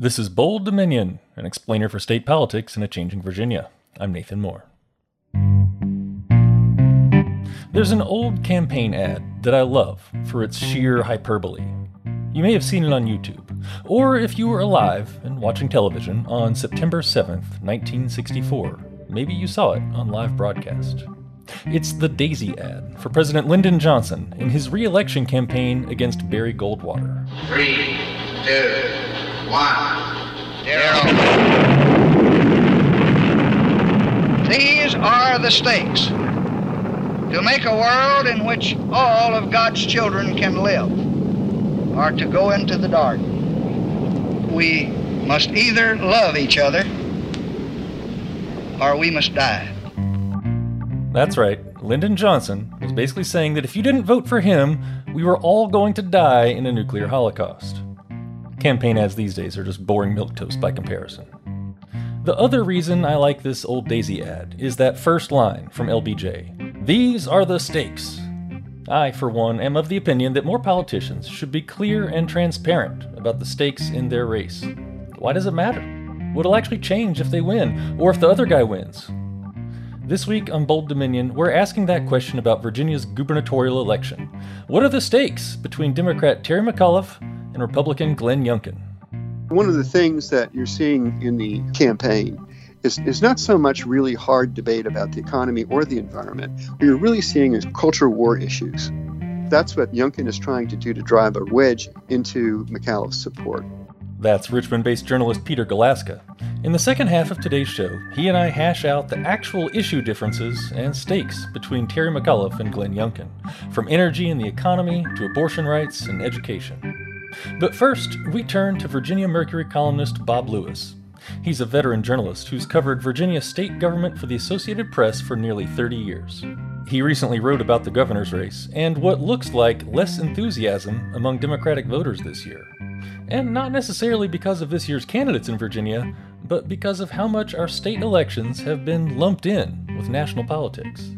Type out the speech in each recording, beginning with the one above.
This is Bold Dominion, an explainer for state politics in a changing Virginia. I'm Nathan Moore. There's an old campaign ad that I love for its sheer hyperbole. You may have seen it on YouTube, or if you were alive and watching television on September 7th, 1964, maybe you saw it on live broadcast. It's the Daisy ad for President Lyndon Johnson in his re election campaign against Barry Goldwater. Three, two, one, zero. These are the stakes to make a world in which all of God's children can live, or to go into the dark. We must either love each other or we must die. That's right. Lyndon Johnson was basically saying that if you didn't vote for him, we were all going to die in a nuclear holocaust. Campaign ads these days are just boring milquetoast by comparison. The other reason I like this old Daisy ad is that first line from LBJ These are the stakes. I, for one, am of the opinion that more politicians should be clear and transparent about the stakes in their race. Why does it matter? What'll actually change if they win, or if the other guy wins? This week on Bold Dominion, we're asking that question about Virginia's gubernatorial election. What are the stakes between Democrat Terry McAuliffe and Republican Glenn Youngkin. One of the things that you're seeing in the campaign is, is not so much really hard debate about the economy or the environment. What you're really seeing is culture war issues. That's what Youngkin is trying to do to drive a wedge into McAuliffe's support. That's Richmond based journalist Peter Galuszka. In the second half of today's show, he and I hash out the actual issue differences and stakes between Terry McAuliffe and Glenn Youngkin, from energy and the economy to abortion rights and education. But first, we turn to Virginia Mercury columnist Bob Lewis. He's a veteran journalist who's covered Virginia state government for the Associated Press for nearly 30 years. He recently wrote about the governor's race and what looks like less enthusiasm among Democratic voters this year. And not necessarily because of this year's candidates in Virginia, but because of how much our state elections have been lumped in with national politics.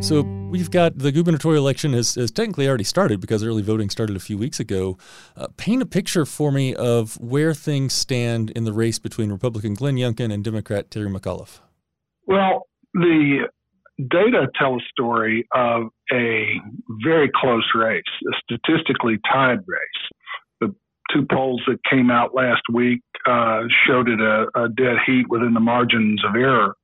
So, We've got the gubernatorial election has, has technically already started because early voting started a few weeks ago. Uh, paint a picture for me of where things stand in the race between Republican Glenn Youngkin and Democrat Terry McAuliffe. Well, the data tell a story of a very close race, a statistically tied race. The two polls that came out last week uh, showed it a, a dead heat within the margins of error.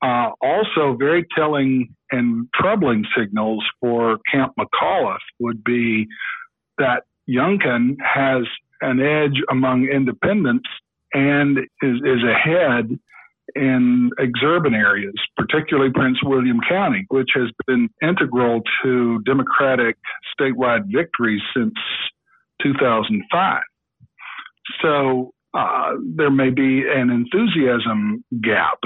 Uh, also, very telling and troubling signals for Camp McAuliffe would be that Youngkin has an edge among independents and is, is ahead in exurban areas, particularly Prince William County, which has been integral to Democratic statewide victories since 2005. So uh, there may be an enthusiasm gap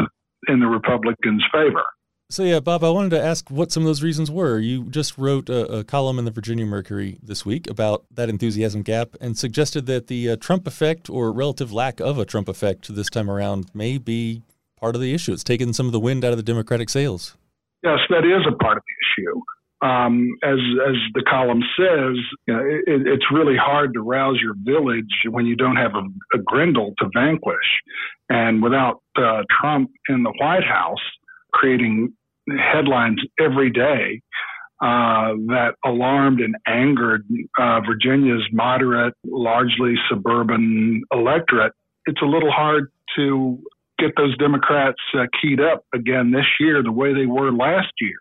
in the Republicans' favor. So yeah, Bob, I wanted to ask what some of those reasons were. You just wrote a, a column in the Virginia Mercury this week about that enthusiasm gap and suggested that the uh, Trump effect or relative lack of a Trump effect this time around may be part of the issue. It's taken some of the wind out of the Democratic sails. Yes, that is a part of the issue. Um, as as the column says, you know, it, it's really hard to rouse your village when you don't have a, a Grendel to vanquish, and without uh, Trump in the White House creating headlines every day uh, that alarmed and angered uh, Virginia's moderate, largely suburban electorate. It's a little hard to get those Democrats uh, keyed up again this year the way they were last year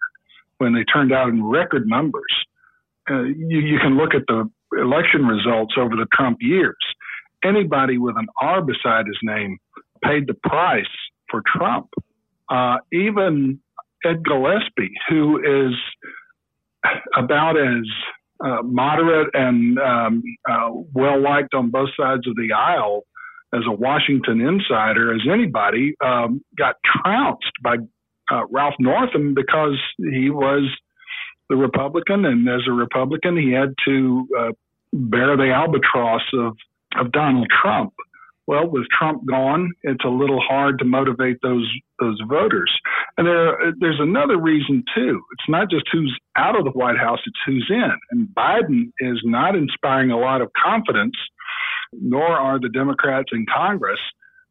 when they turned out in record numbers. Uh, you, you can look at the election results over the Trump years. Anybody with an R beside his name paid the price for Trump. Uh, even Ed Gillespie, who is about as uh, moderate and um, uh, well liked on both sides of the aisle as a Washington insider as anybody, um, got trounced by uh, Ralph Northam because he was the Republican, and as a Republican, he had to uh, bear the albatross of of Donald Trump. Well, with Trump gone, it's a little hard to motivate those those voters. And there, there's another reason too. It's not just who's out of the White House; it's who's in. And Biden is not inspiring a lot of confidence, nor are the Democrats in Congress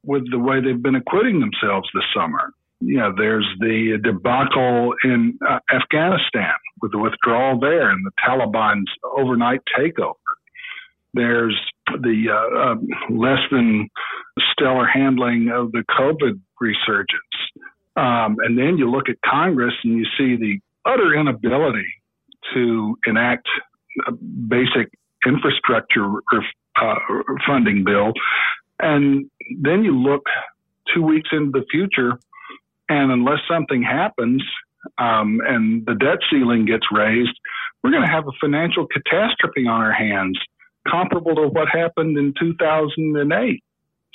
with the way they've been acquitting themselves this summer. You know, there's the debacle in uh, Afghanistan with the withdrawal there and the Taliban's overnight takeover. There's the uh, uh, less than stellar handling of the COVID resurgence. Um, and then you look at Congress and you see the utter inability to enact a basic infrastructure uh, funding bill. And then you look two weeks into the future, and unless something happens um, and the debt ceiling gets raised, we're going to have a financial catastrophe on our hands comparable to what happened in 2008.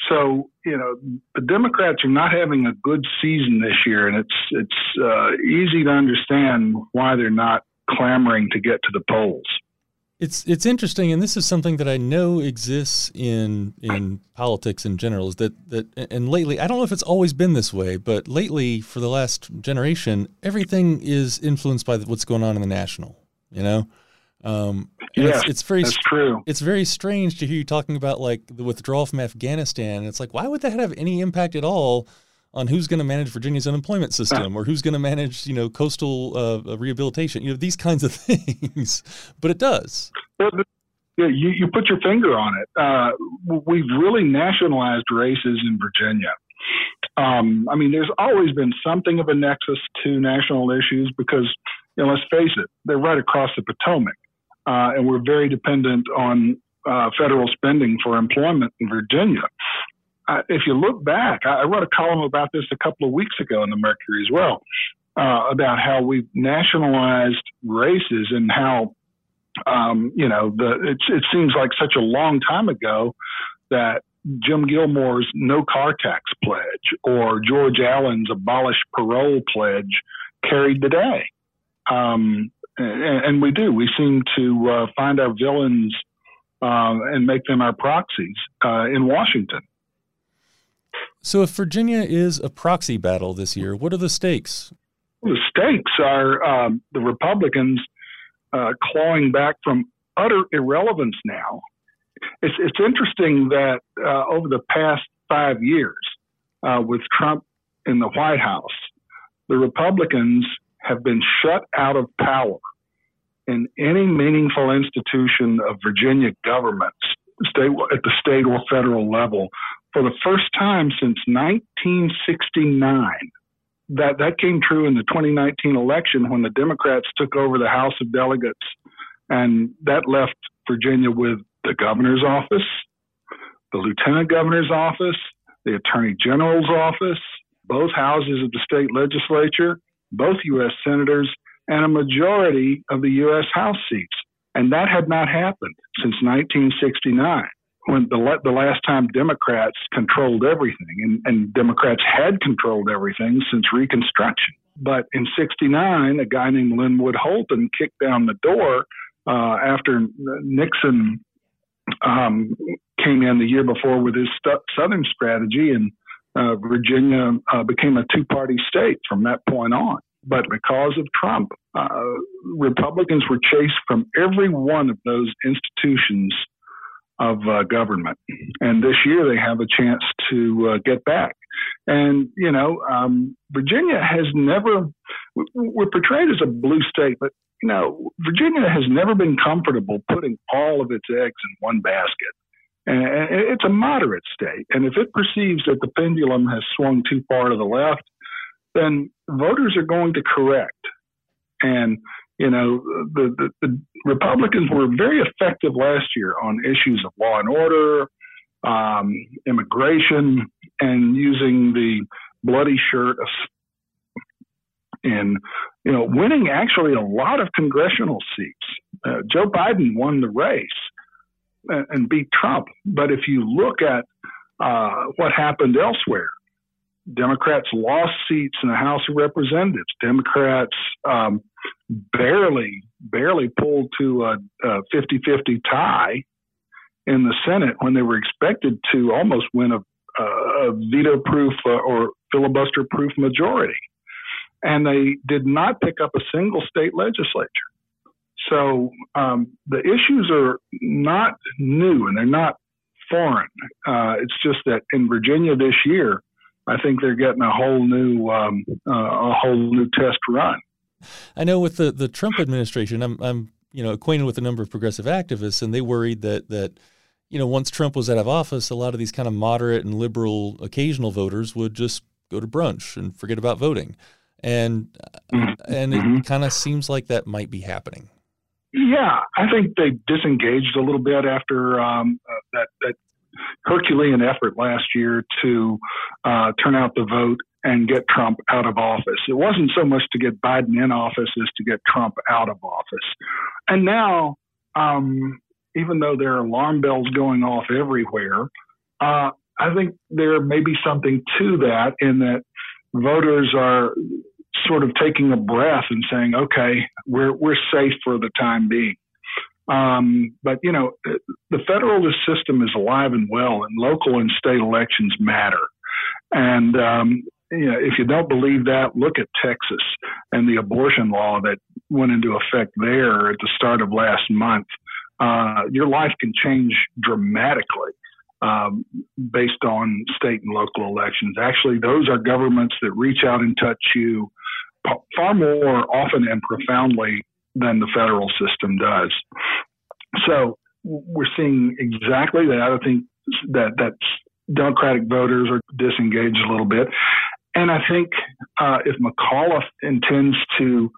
So you know the Democrats are not having a good season this year, and it's it's uh, easy to understand why they're not clamoring to get to the polls. It's it's interesting, and this is something that I know exists in in politics in general. Is that that and lately I don't know if it's always been this way, but lately for the last generation, everything is influenced by what's going on in the national. You know, um, yeah, it's, it's, very that's true. It's very strange to hear you talking about like the withdrawal from Afghanistan. It's like, why would that have any impact at all on who's going to manage Virginia's unemployment system or who's going to manage, you know, coastal uh, rehabilitation? You know, these kinds of things. but it does. yeah, you, you put your finger on it. Uh, we've really nationalized races in Virginia. Um, I mean, there's always been something of a nexus to national issues because, you know, let's face it, they're right across the Potomac uh, and we're very dependent on uh, federal spending for employment in Virginia. If you look back, I, I, wrote a column about this a couple of weeks ago in the Mercury as well, uh, about how we've nationalized races and how, um, you know, the, it seems like such a long time ago that Jim Gilmore's no car tax pledge or George Allen's abolish parole pledge carried the day. Um, and, and we do. We seem to uh, find our villains uh, and make them our proxies uh, in Washington. So, if Virginia is a proxy battle this year, what are the stakes? The stakes are um, the Republicans uh, clawing back from utter irrelevance now. It's, it's interesting that uh, over the past five years, uh, with Trump in the White House, the Republicans have been shut out of power in any meaningful institution of Virginia government, state, at the state or federal level, for the first time since 1969. That that came true in the 2019 election when the Democrats took over the House of Delegates, and that left Virginia with the governor's office, the lieutenant governor's office, the attorney general's office, both houses of the state legislature, both U.S. senators, and a majority of the U.S. House seats. And that had not happened since 1969, when the, the last time Democrats controlled everything, and, and Democrats had controlled everything since Reconstruction. But in 69, a guy named Linwood Holton kicked down the door uh, after Nixon um, came in the year before with his st- Southern strategy, and uh, Virginia uh, became a two party state from that point on. But because of Trump, uh, Republicans were chased from every one of those institutions of uh, government. And this year they have a chance to uh, get back. And, you know, um, Virginia has never, we're portrayed as a blue state, but, you know, Virginia has never been comfortable putting all of its eggs in one basket. And it's a moderate state. And if it perceives that the pendulum has swung too far to the left, then voters are going to correct. And, you know, the, the, the Republicans were very effective last year on issues of law and order, um, immigration, and using the bloody shirt in you know winning actually a lot of congressional seats. Uh, Joe Biden won the race and, and, beat Trump, but if you look at uh, what happened elsewhere, Democrats lost seats in the House of Representatives. Democrats um, barely, barely pulled to a, 50 50 tie in the Senate when they were expected to almost win a, a veto proof uh, or filibuster proof majority. and they did not pick up a single state legislature. So um, the issues are not new and they're not foreign. Uh, it's just that in Virginia this year, I think they're getting a whole new um, uh, a whole new test run. I know with the, the Trump administration, I'm I'm you know acquainted with a number of progressive activists, and they worried that that you know once Trump was out of office, a lot of these kind of moderate and liberal occasional voters would just go to brunch and forget about voting, and mm-hmm. and it mm-hmm. kind of seems like that might be happening. Yeah, I think they disengaged a little bit after um, uh, that, that Herculean effort last year to uh, turn out the vote and get Trump out of office. It wasn't so much to get Biden in office as to get Trump out of office. And now, um, even though there are alarm bells going off everywhere, uh, I think there may be something to that in that voters are sort of taking a breath and saying, okay, we're, we're safe for the time being. Um, but, you know, the federalist system is alive and well, and local and state elections matter. And, um, you know, if you don't believe that, look at Texas and the abortion law that went into effect there at the start of last month. Uh, your life can change dramatically um, based on state and local elections. Actually, those are governments that reach out and touch you far more often and profoundly than the federal system does. So we're seeing exactly that. I think that that Democratic voters are disengaged a little bit, and I think uh, if McAuliffe intends to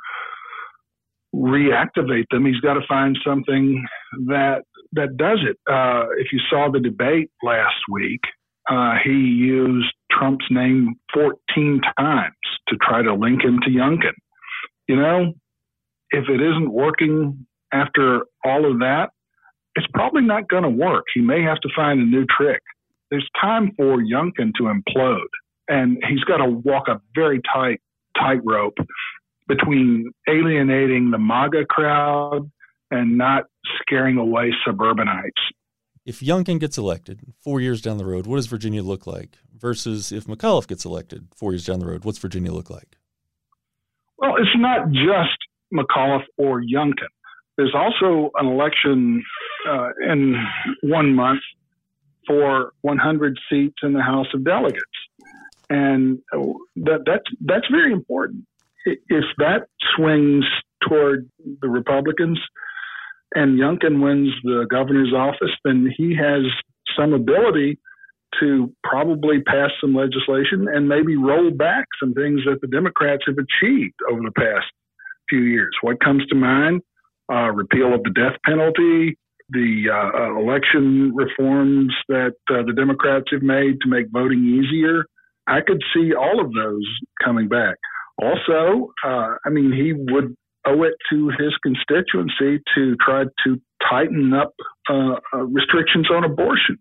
reactivate them, he's got to find something that that does it. Uh, if you saw the debate last week, uh, he used Trump's name 14 times to try to link him to Youngkin. You know, if it isn't working after all of that, it's probably not going to work. He may have to find a new trick. There's time for Youngkin to implode, and he's got to walk a very tight tightrope between alienating the MAGA crowd and not scaring away suburbanites. If Youngkin gets elected four years down the road, what does Virginia look like? Versus if McAuliffe gets elected four years down the road, what's Virginia look like? Well, it's not just McAuliffe or Youngkin. There's also an election uh, in one month for 100 seats in the House of Delegates, and that that's that's very important. If that swings toward the Republicans, and Youngkin wins the governor's office, then he has some ability to probably pass some legislation and maybe roll back some things that the Democrats have achieved over the past few years. What comes to mind? Uh, repeal of the death penalty, the uh, uh election reforms that uh, the Democrats have made to make voting easier. I could see all of those coming back. Also, uh, I mean, he would owe it to his constituency to try to tighten up uh, restrictions on abortion.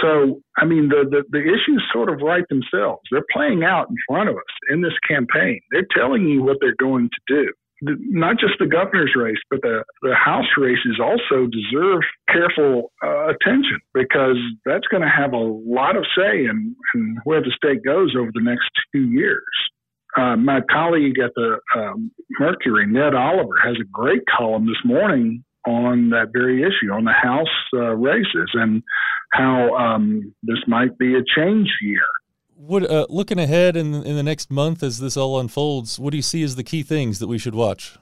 So, I mean, the, the, the issues sort of write themselves. They're playing out in front of us in this campaign. They're telling you what they're going to do. The, not just the governor's race, but the, the House races also deserve careful uh, attention because that's going to have a lot of say in, in where the state goes over the next two years. Uh, my colleague at the um, Mercury, Ned Oliver, has a great column this morning on that very issue, on the House uh, races, and how um, this might be a change year. What uh, looking ahead in in the next month as this all unfolds, what do you see as the key things that we should watch?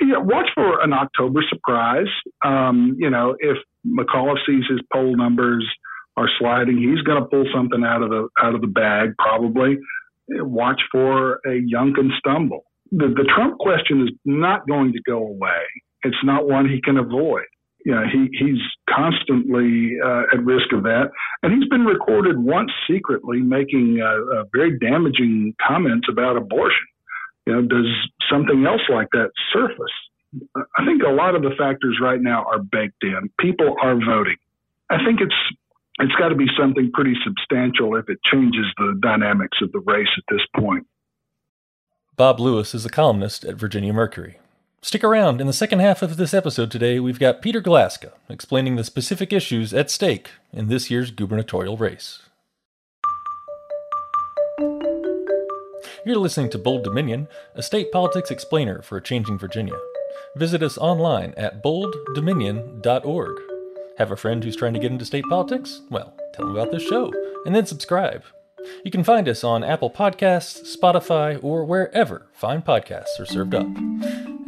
Yeah, watch for an October surprise. Um, you know, if McAuliffe sees his poll numbers are sliding, he's going to pull something out of the out of the bag probably watch for a Youngkin stumble. The, the Trump question is not going to go away. It's not one he can avoid. You know, he, he's constantly uh, at risk of that. And he's been recorded once secretly making uh, uh, very damaging comments about abortion. You know, does something else like that surface? I think a lot of the factors right now are baked in. People are voting. I think it's it's got to be something pretty substantial if it changes the dynamics of the race at this point. Bob Lewis is a columnist at Virginia Mercury. Stick around. In the second half of this episode today, we've got Peter Galuszka explaining the specific issues at stake in this year's gubernatorial race. You're listening to Bold Dominion, a state politics explainer for a changing Virginia. Visit us online at bolddominion.org. Have a friend who's trying to get into state politics? Well, tell them about this show, and then subscribe. You can find us on Apple Podcasts, Spotify, or wherever fine podcasts are served up.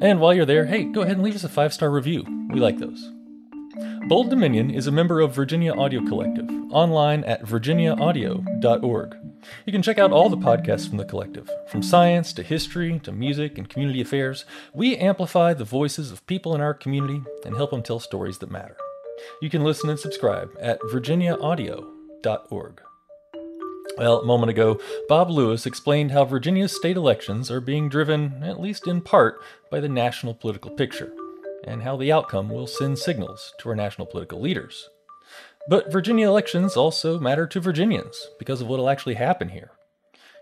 And while you're there, hey, go ahead and leave us a five star review. We like those. Bold Dominion is a member of Virginia Audio Collective, online at virginiaaudio.org. You can check out all the podcasts from the collective, from science to history to music and community affairs. We amplify the voices of people in our community and help them tell stories that matter. You can listen and subscribe at virginiaaudio.org. Well, a moment ago, Bob Lewis explained how Virginia's state elections are being driven, at least in part, by the national political picture, and how the outcome will send signals to our national political leaders. But Virginia elections also matter to Virginians because of what will actually happen here.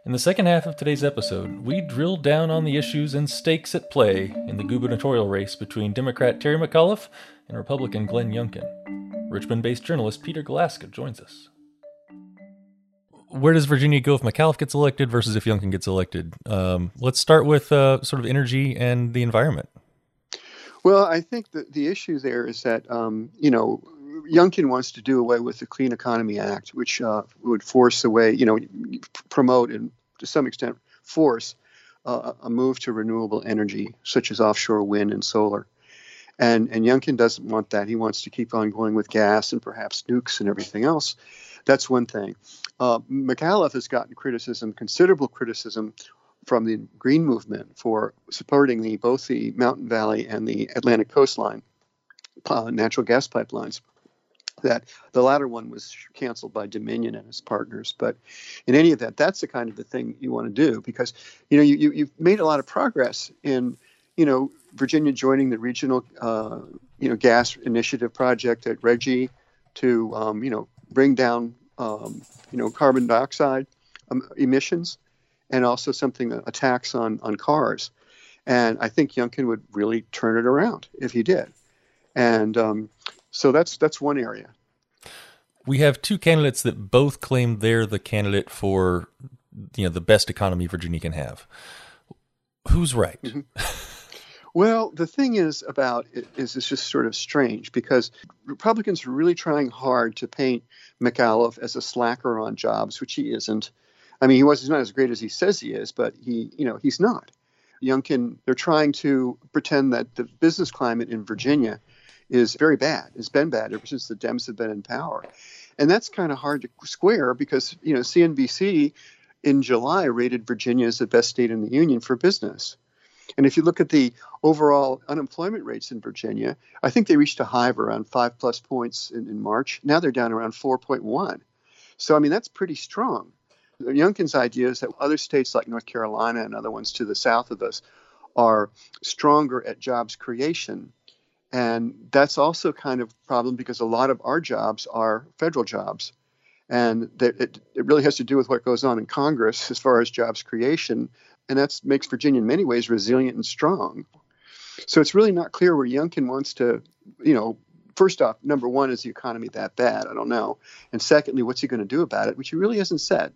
In the second half of today's episode, we drill down on the issues and stakes at play in the gubernatorial race between Democrat Terry McAuliffe and Republican Glenn Youngkin. Richmond based journalist Peter Galuszka joins us where does Virginia go if McAuliffe gets elected versus if Youngkin gets elected? Um, let's start with uh, sort of energy and the environment. Well, I think that the issue there is that um, you know Youngkin wants to do away with the Clean Economy Act, which uh, would force away, you know, promote and to some extent force uh, a move to renewable energy, such as offshore wind and solar. And and Youngkin doesn't want that. He wants to keep on going with gas and perhaps nukes and everything else. That's one thing. Uh, McAuliffe has gotten criticism, considerable criticism, from the Green Movement for supporting the both the Mountain Valley and the Atlantic Coastline uh, natural gas pipelines. That the latter one was canceled by Dominion and its partners. But in any event, that's the kind of the thing you want to do because you know you, you you've made a lot of progress in you know Virginia joining the regional uh, you know gas initiative project at RGGI to um, you know bring down um, you know carbon dioxide um, emissions and also something a tax on on cars. And I think Youngkin would really turn it around if he did. And um, so that's that's one area. We have two candidates that both claim they're the candidate for you know the best economy Virginia can have. Who's right? Mm-hmm. Well, the thing is about it is it's just sort of strange because Republicans are really trying hard to paint McAuliffe as a slacker on jobs, which he isn't. I mean, he was he's not as great as he says he is, but he, you know, he's not. Youngkin, they're trying to pretend that the business climate in Virginia is very bad. It's been bad ever since the Dems have been in power. And that's kind of hard to square because, you know, CNBC in July rated Virginia as the best state in the union for business. And if you look at the overall unemployment rates in Virginia, I think they reached a high of around five plus points in, in March. Now they're down around 4.1. So, I mean, that's pretty strong. Youngkin's idea is that other states like North Carolina and other ones to the south of us are stronger at jobs creation. And that's also kind of a problem because a lot of our jobs are federal jobs. And it, it really has to do with what goes on in Congress as far as jobs creation and that makes Virginia in many ways resilient and strong. So it's really not clear where Youngkin wants to, you know, first off, number one, is the economy that bad? I don't know. And secondly, what's he going to do about it, which he really hasn't said.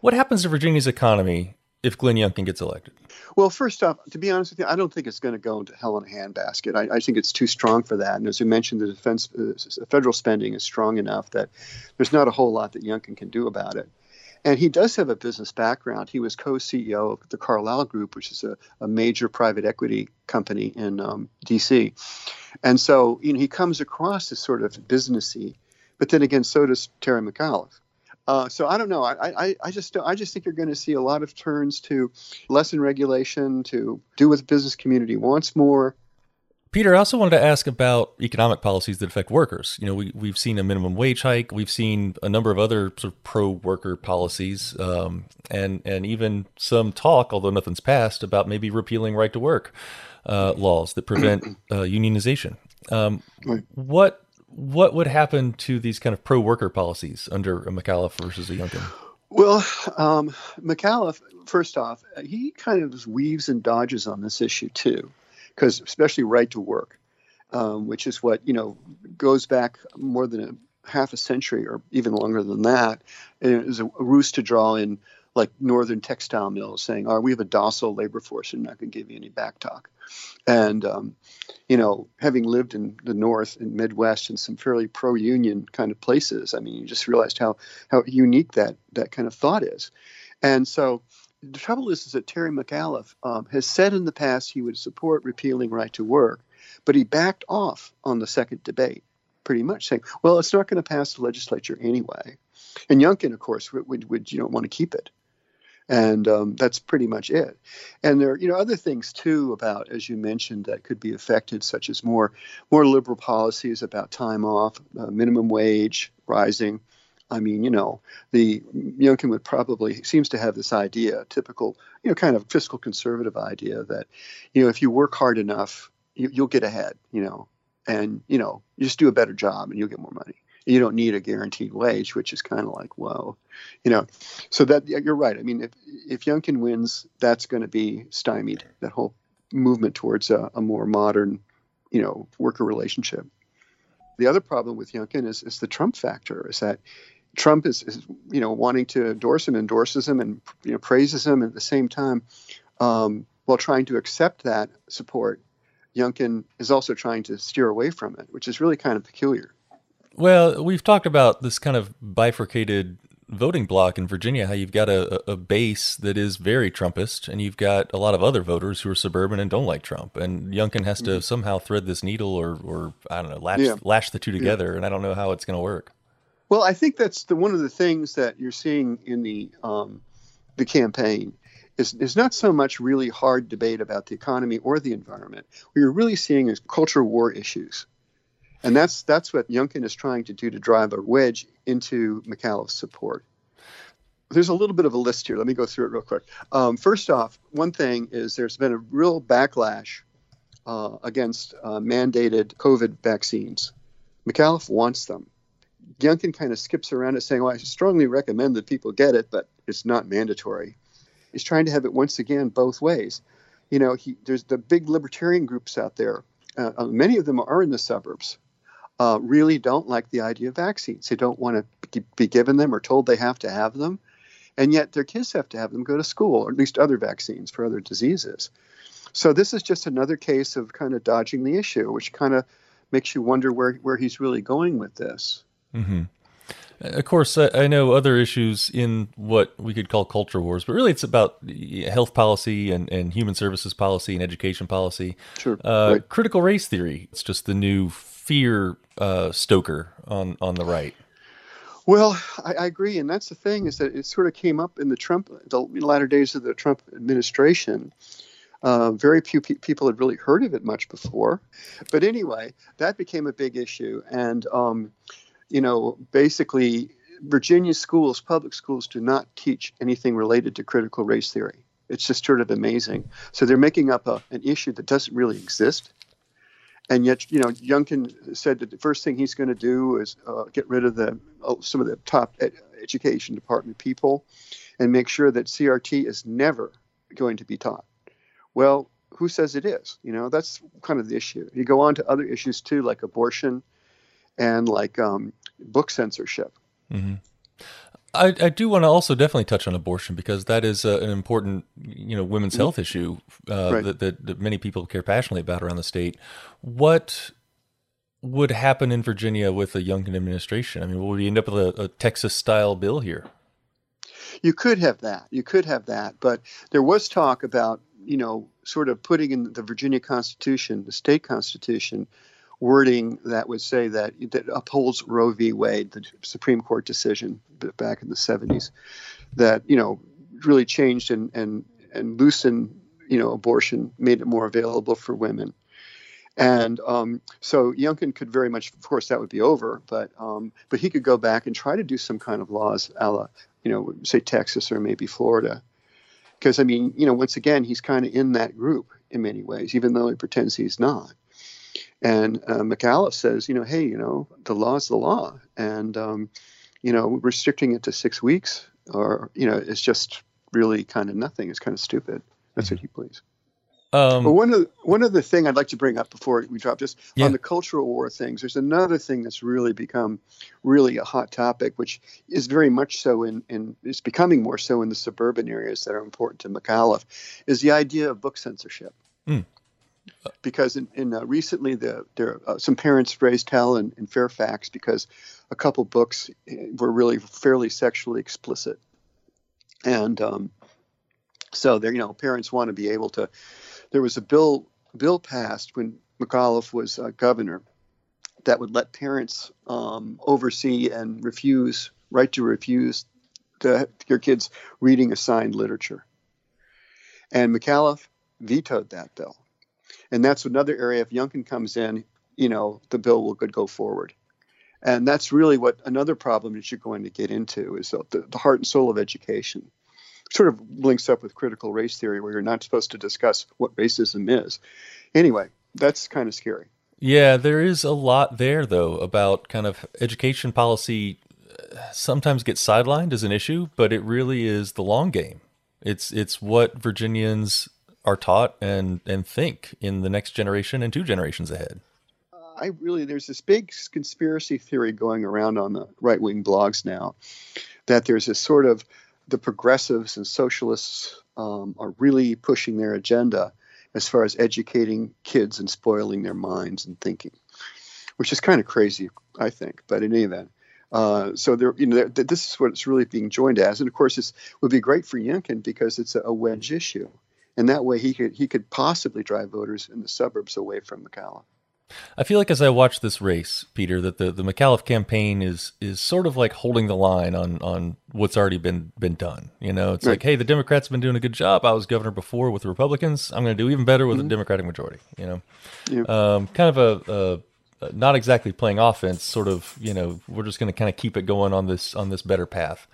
What happens to Virginia's economy if Glenn Youngkin gets elected? Well, first off, to be honest with you, I don't think it's going to go into hell in a handbasket. I, I think it's too strong for that. And as you mentioned, the defense, uh, federal spending is strong enough that there's not a whole lot that Youngkin can do about it. And he does have a business background. He was co CEO of the Carlyle Group, which is a, a major private equity company in um, DC. And so you know, he comes across as sort of businessy, but then again, so does Terry McAuliffe. Uh, so I don't know. I, I, I just I just think you're going to see a lot of turns to lessen regulation, to do what the business community wants more, Peter, I also wanted to ask about economic policies that affect workers. You know, we, we've seen a minimum wage hike. We've seen a number of other sort of pro worker policies, um, and, and even some talk, although nothing's passed, about maybe repealing right to work uh, laws that prevent uh, unionization. Um, what what would happen to these kind of pro worker policies under a McAuliffe versus a Youngkin? Well, um, McAuliffe, first off, he kind of weaves and dodges on this issue too because especially right to work, um, which is what you know goes back more than a half a century or even longer than that. And it was a, ruse to draw in like northern textile mills saying, "Oh, we have a docile labor force and not going to give you any back talk." And um, you know, having lived in the North and Midwest in some fairly pro-union kind of places, I mean, you just realized how how unique that that kind of thought is. And so, the trouble is, is that Terry McAuliffe um, has said in the past he would support repealing right to work, but he backed off on the second debate, pretty much saying, "Well, it's not going to pass the legislature anyway." And Youngkin, of course, would, would, would you want to keep it and um, that's pretty much it. And there are you know other things too about as you mentioned that could be affected, such as more more liberal policies about time off, uh, minimum wage rising. I mean, you know, the Youngkin would probably seems to have this idea, typical, you know, kind of fiscal conservative idea that, you know, if you work hard enough, you, you'll get ahead, you know, and you know, you just do a better job and you'll get more money you don't need a guaranteed wage, which is kind of like whoa, you know. So that you're right. I mean, if if Youngkin wins, that's going to be stymied. That whole movement towards a, a, more modern, you know, worker relationship. The other problem with Youngkin is is the Trump factor. Is that Trump is, is you know wanting to endorse him, endorses him, and you know praises him and at the same time, um, while trying to accept that support. Youngkin is also trying to steer away from it, which is really kind of peculiar. Well, we've talked about this kind of bifurcated voting block in Virginia, how you've got a, a base that is very Trumpist, and you've got a lot of other voters who are suburban and don't like Trump. And Youngkin has to mm-hmm. somehow thread this needle or, or I don't know, lash, yeah. lash the two together. Yeah. And I don't know how it's going to work. Well, I think that's the one of the things that you're seeing in the um, the campaign is, not so much really hard debate about the economy or the environment. What you're really seeing is culture war issues. And that's that's what Youngkin is trying to do to drive a wedge into McAuliffe's support. There's a little bit of a list here. Let me go through it real quick. Um, first off, one thing is there's been a real backlash uh, against uh, mandated COVID vaccines. McAuliffe wants them. Youngkin kind of skips around it saying, well, I strongly recommend that people get it, but it's not mandatory. He's trying to have it once again both ways. You know, he, there's the big libertarian groups out there. Uh, uh many of them are in the suburbs uh, really don't like the idea of vaccines. They don't want to be given them or told they have to have them. And yet their kids have to have them go to school, or at least other vaccines for other diseases. So this is just another case of kind of dodging the issue, which kind of makes you wonder where, where he's really going with this. Mm-hmm. Of course, I know other issues in what we could call culture wars, but really it's about health policy and, and human services policy and education policy. Sure. Uh, right. Critical race theory. It's just the new fear uh, stoker on on the right. Well, I, I, agree, and that's the thing is that it sort of came up in the Trump, the latter days of the Trump administration. Uh, very few pe- people had really heard of it much before, but anyway, that became a big issue, and um, you know, basically, Virginia schools, public schools, do not teach anything related to critical race theory. It's just sort of amazing. So they're making up a, an issue that doesn't really exist and yet, you know, Youngkin said that the first thing he's going to do is uh, get rid of the uh, some of the top ed- education department people, and make sure that CRT is never going to be taught. Well, who says it is? You know, that's kind of the issue. You go on to other issues too, like abortion, and like um, book censorship. Mm-hmm. I, I do want to also definitely touch on abortion because that is uh, an important, you know, women's health issue uh, right. that, that, that many people care passionately about around the state. What would happen in Virginia with a Youngkin administration? I mean, will we end up with a, a Texas-style bill here? You could have that. You could have that, but there was talk about, you know, sort of putting in the Virginia Constitution, the state constitution, wording that would say that that upholds Roe v. Wade, the Supreme Court decision back in the 70s, that you know really changed and and and loosened you know abortion, made it more available for women. And um, so Youngkin could very much, of course, that would be over, but um, but he could go back and try to do some kind of laws, a la, you know, say Texas or maybe Florida, because I mean, you know, once again, he's kind of in that group in many ways, even though he pretends he's not. And uh, McAuliffe says, you know, hey, you know, the law is the law, and um, you know, restricting it to six weeks, or you know, it's just really kind of nothing. It's kind of stupid. That's what he believes. Um, But one of one other thing I'd like to bring up before we drop this Yeah. on the cultural war things. There's another thing that's really become really a hot topic, which is very much so in, in is becoming more so in the suburban areas that are important to McAuliffe, is the idea of book censorship. Hmm. Because in, in uh, recently the there uh, some parents raised hell in, in Fairfax because a couple books eh, were really fairly sexually explicit, and um, so there you know parents want to be able to there was a bill bill passed when McAuliffe was uh, governor that would let parents um, oversee and refuse right to refuse the, your kids reading assigned literature. And McAuliffe vetoed that bill, and that's another area. If Youngkin comes in, you know the bill will go forward. And that's really what another problem that you're going to get into is the, the heart and soul of education sort of links up with critical race theory, where you're not supposed to discuss what racism is. Anyway, that's kind of scary. Yeah, there is a lot there though about kind of education policy. uh, Sometimes gets sidelined as an issue, but it really is the long game. It's it's what Virginians are taught and and think in the next generation and two generations ahead. I really, there's this big conspiracy theory going around on the right wing blogs now that there's this sort of the progressives and socialists um, are really pushing their agenda as far as educating kids and spoiling their minds and thinking, which is kind of crazy, I think. But in any event, uh, so there, you know, this is what it's really being joined as, and of course, this would be great for Youngkin because it's a, a wedge issue, and that way he could he could possibly drive voters in the suburbs away from McAllen. I feel like as I watch this race, Peter, that the, the McAuliffe campaign is is sort of like holding the line on on what's already been been done. You know, it's Right. like, hey, the Democrats have been doing a good job. I was governor before with the Republicans. I'm going to do even better with a Democratic majority. You know, Yeah. um, kind of a, a, a not exactly playing offense. Sort of, you know, we're just going to kind of keep it going on this on this better path.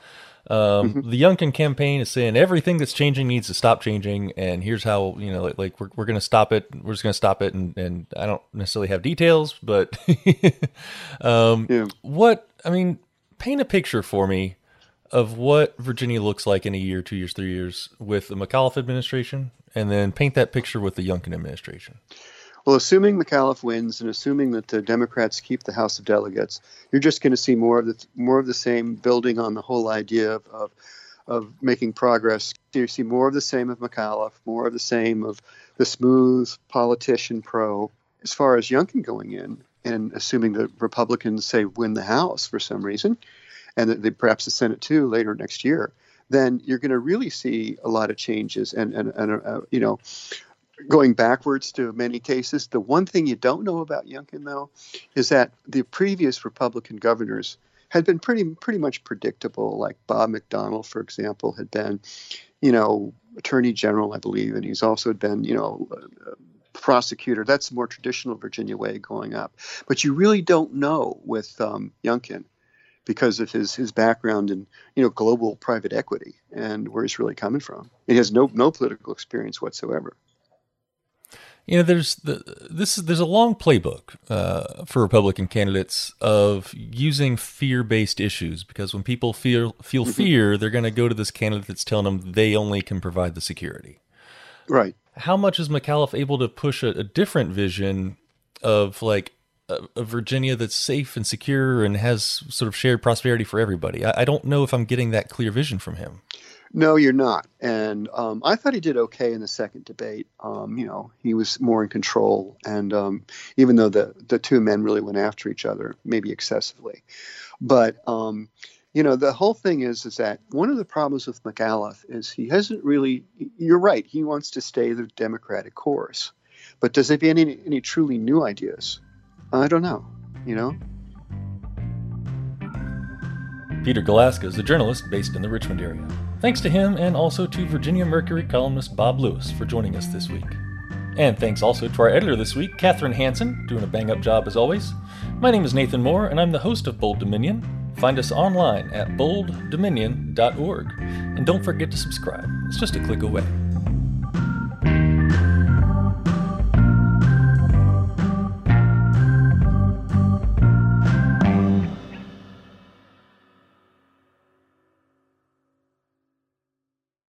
Um, The Youngkin campaign is saying everything that's changing needs to stop changing, and here's how you know, like, like we're we're going to stop it. We're just going to stop it, and and I don't necessarily have details, but um, Yeah. what I mean, paint a picture for me of what Virginia looks like in a year, two years, three years with the McAuliffe administration, and then paint that picture with the Youngkin administration. Well, assuming McAuliffe wins and assuming that the Democrats keep the House of Delegates, you're just going to see more of the more of the same, building on the whole idea of of, of making progress. You see more of the same of McAuliffe, more of the same of the smooth politician pro. As far as Youngkin going in, and assuming the Republicans say win the House for some reason, and that they perhaps the Senate too later next year, then you're going to really see a lot of changes and and, and uh, you know going backwards to many cases. The one thing you don't know about Youngkin, though, is that the previous Republican governors had been pretty pretty much predictable. Like Bob McDonnell, for example, had been, you know, Attorney General, I believe, and he's also been, you know, prosecutor. That's the more traditional Virginia way going up. But you really don't know with um, Youngkin because of his his background in you know global private equity and where he's really coming from. He has no no political experience whatsoever. You know, there's the this is there's a long playbook uh, for Republican candidates of using fear-based issues because when people feel feel fear, they're going to go to this candidate that's telling them they only can provide the security. Right. How much is McAuliffe able to push a, a different vision of like a, a Virginia that's safe and secure and has sort of shared prosperity for everybody? I, I don't know if I'm getting that clear vision from him. No, you're not. And um, I thought he did okay in the second debate. Um, you know, he was more in control, and um, even though the the two men really went after each other, maybe excessively, but um, you know, the whole thing is is that one of the problems with McAuliffe is he hasn't really. You're right. He wants to stay the Democratic course, but does he have any any truly new ideas? I don't know. You know. Peter Galuszka is a journalist based in the Richmond area. Thanks to him and also to Virginia Mercury columnist Bob Lewis for joining us this week. And thanks also to our editor this week, Katherine Hansen, doing a bang up job as always. My name is Nathan Moore, and I'm the host of Bold Dominion. Find us online at bolddominion.org. And don't forget to subscribe, it's just a click away.